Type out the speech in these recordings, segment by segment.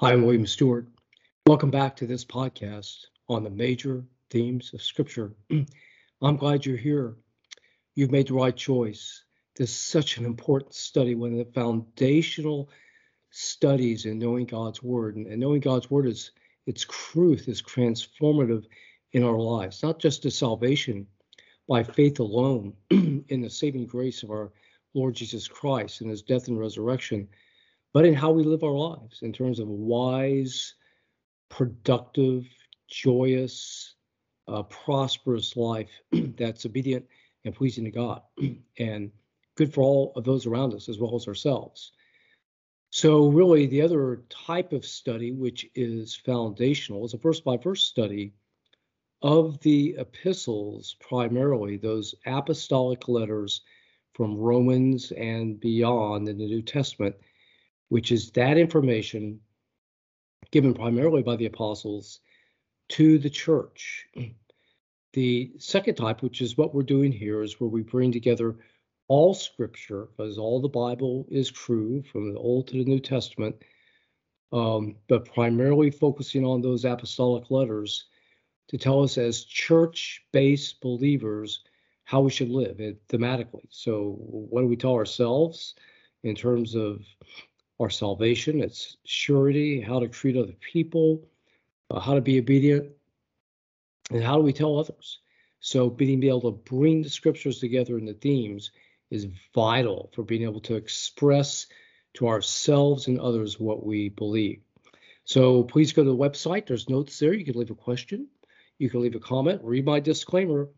Hi, I'm William Stewart. Welcome back to this podcast on the major themes of Scripture. I'm glad you're here. You've made the right choice. This is such an important study, one of the foundational studies in knowing God's Word. And, knowing God's Word is its truth is transformative in our lives, not just to salvation by faith alone in the saving grace of our Lord Jesus Christ and his death and resurrection but in how we live our lives in terms of a wise, productive, joyous, uh, prosperous life that's obedient and pleasing to God and good for all of those around us as well as ourselves. So, really, the other type of study, which is foundational, is a verse by verse study of the epistles, primarily those apostolic letters from Romans and beyond in the New Testament which is that information given primarily by the apostles to the church. The second type, which is what we're doing here, is where we bring together all scripture, because all the Bible is true from the Old to the New Testament, um, but primarily focusing on those apostolic letters to tell us as church based believers how we should live it, thematically. So, what do we tell ourselves in terms of our salvation, its surety, how to treat other people, uh, how to be obedient, and how do we tell others. So, being able to bring the scriptures together in the themes is vital for being able to express to ourselves and others what we believe. So, please go to the website. There's notes there. You can leave a question, you can leave a comment, read my disclaimer.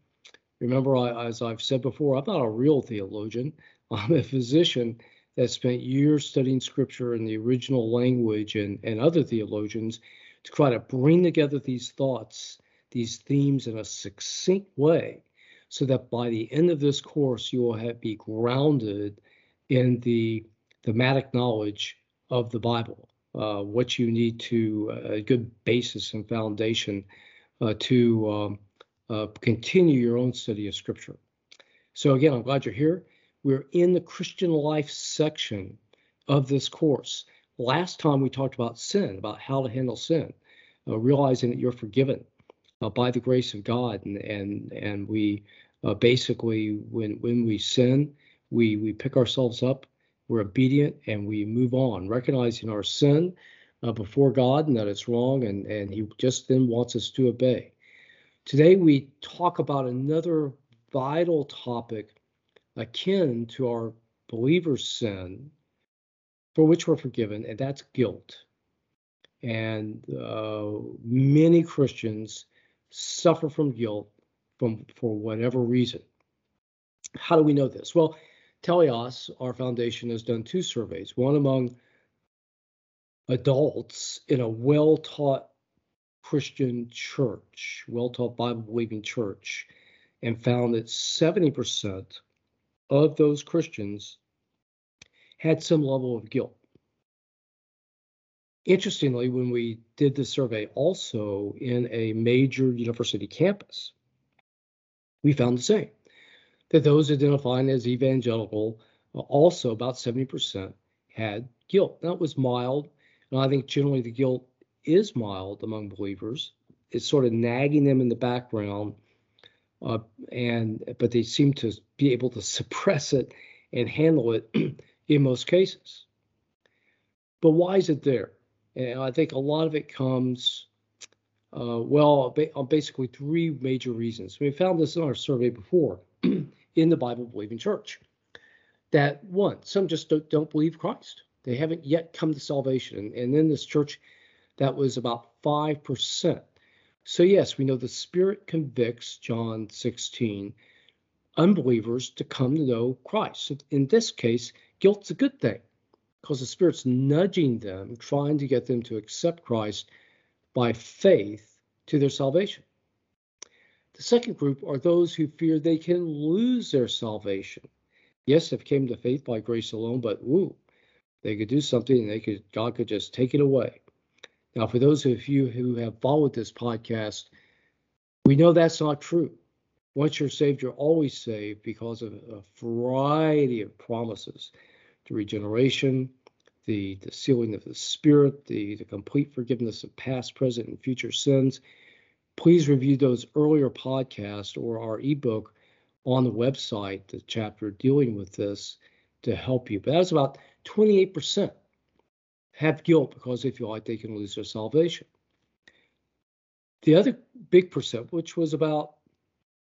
Remember, I, as I've said before, I'm not a real theologian, I'm a physician that spent years studying scripture in the original language and, and other theologians to try to bring together these thoughts, these themes in a succinct way, so that by the end of this course, you will have, be grounded in the thematic knowledge of the Bible, uh, what you need to, uh, a good basis and foundation uh, to um, uh, continue your own study of Scripture. So, again, I'm glad you're here. We're in the Christian life section of this course. Last time we talked about sin, about how to handle sin, uh, realizing that you're forgiven uh, by the grace of God, and and and we uh, basically when when we sin, we we pick ourselves up, we're obedient, and we move on, recognizing our sin uh, before God and that it's wrong, and and He just then wants us to obey. Today we talk about another vital topic akin to our believer's sin for which we're forgiven, and that's guilt. And uh, many Christians suffer from guilt from for whatever reason. How do we know this? Well, Teleios, our foundation, has done two surveys, one among adults in a well taught Christian church, well taught Bible believing church, and found that 70% of those Christians had some level of guilt. Interestingly, when we did the survey also in a major university campus, we found the same that those identifying as evangelical, uh, also about 70%, had guilt. That was mild, and I think generally the guilt is mild among believers. It's sort of nagging them in the background uh, and but they seem to be able to suppress it and handle it in most cases. But why is it there? And I think a lot of it comes, uh, well, on basically three major reasons. We found this in our survey before in the Bible believing church. That one, some just don't, don't believe Christ. They haven't yet come to salvation. And, and in this church, that was about 5%. So, yes, we know the Spirit convicts, John 16, unbelievers to come to know Christ. In this case, guilt's a good thing because the Spirit's nudging them, trying to get them to accept Christ by faith to their salvation. The second group are those who fear they can lose their salvation. Yes, they've came to faith by grace alone, but woo, they could do something and they could God could just take it away. Now, for those of you who have followed this podcast, we know that's not true. Once you're saved, you're always saved because of a variety of promises to regeneration, the, the sealing of the Spirit, the, the complete forgiveness of past, present, and future sins. Please review those earlier podcasts or our ebook on the website, the chapter dealing with this to help you. But that's about 28% have guilt because they feel like they can lose their salvation. The other big percent, which was about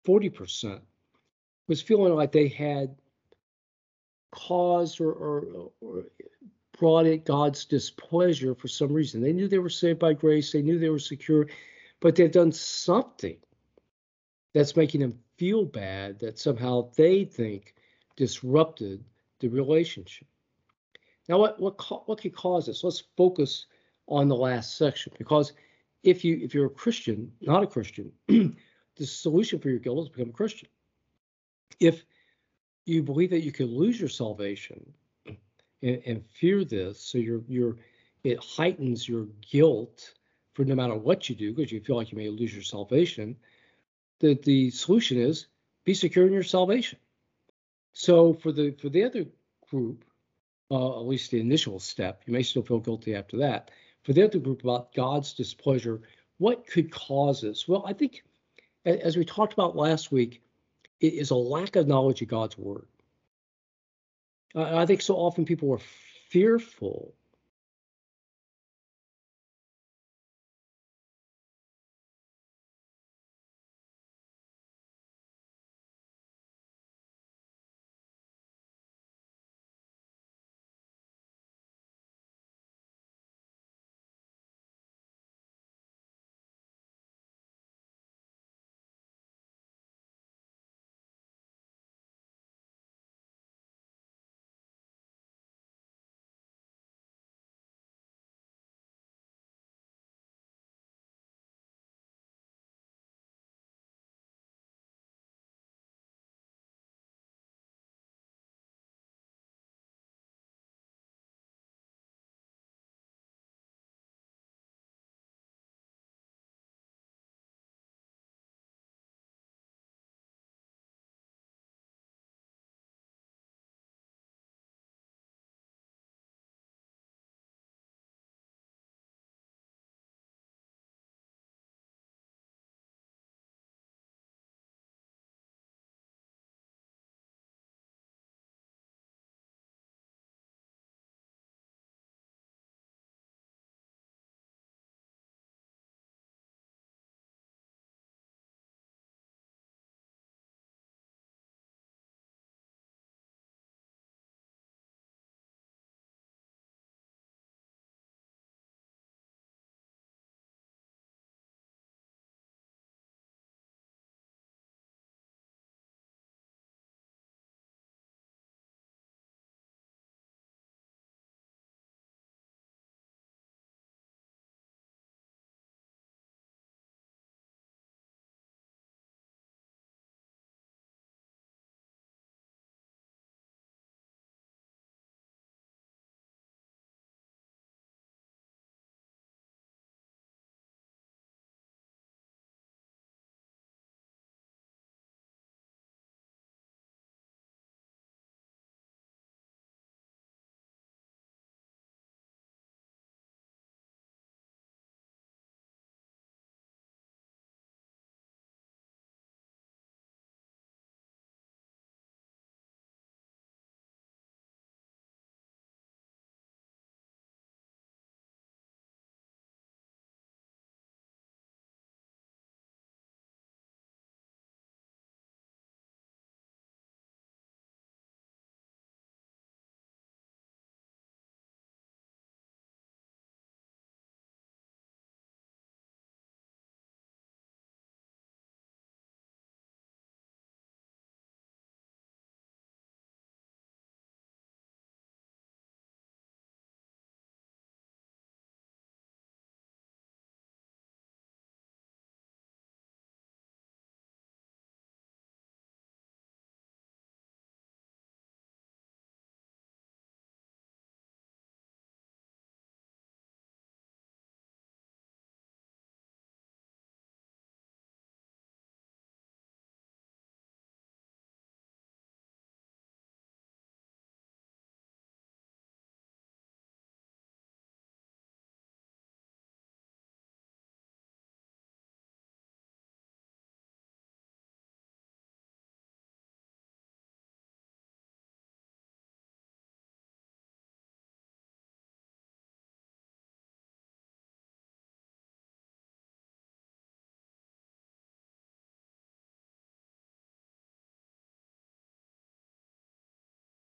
40%, was feeling like they had caused or, or, or brought it God's displeasure for some reason. They knew they were saved by grace, they knew they were secure, but they've done something that's making them feel bad that somehow they think disrupted the relationship. Now, what what what could cause this? Let's focus on the last section because if you if you're a Christian, not a Christian, the solution for your guilt is become a Christian. If you believe that you could lose your salvation and, and fear this, so you're you're it heightens your guilt for no matter what you do because you feel like you may lose your salvation. The the solution is be secure in your salvation. So for the for the other group, uh, at least the initial step, you may still feel guilty after that. For the other group about God's displeasure, what could cause this? Well, I think as we talked about last week, it is a lack of knowledge of God's word. I think so often people are fearful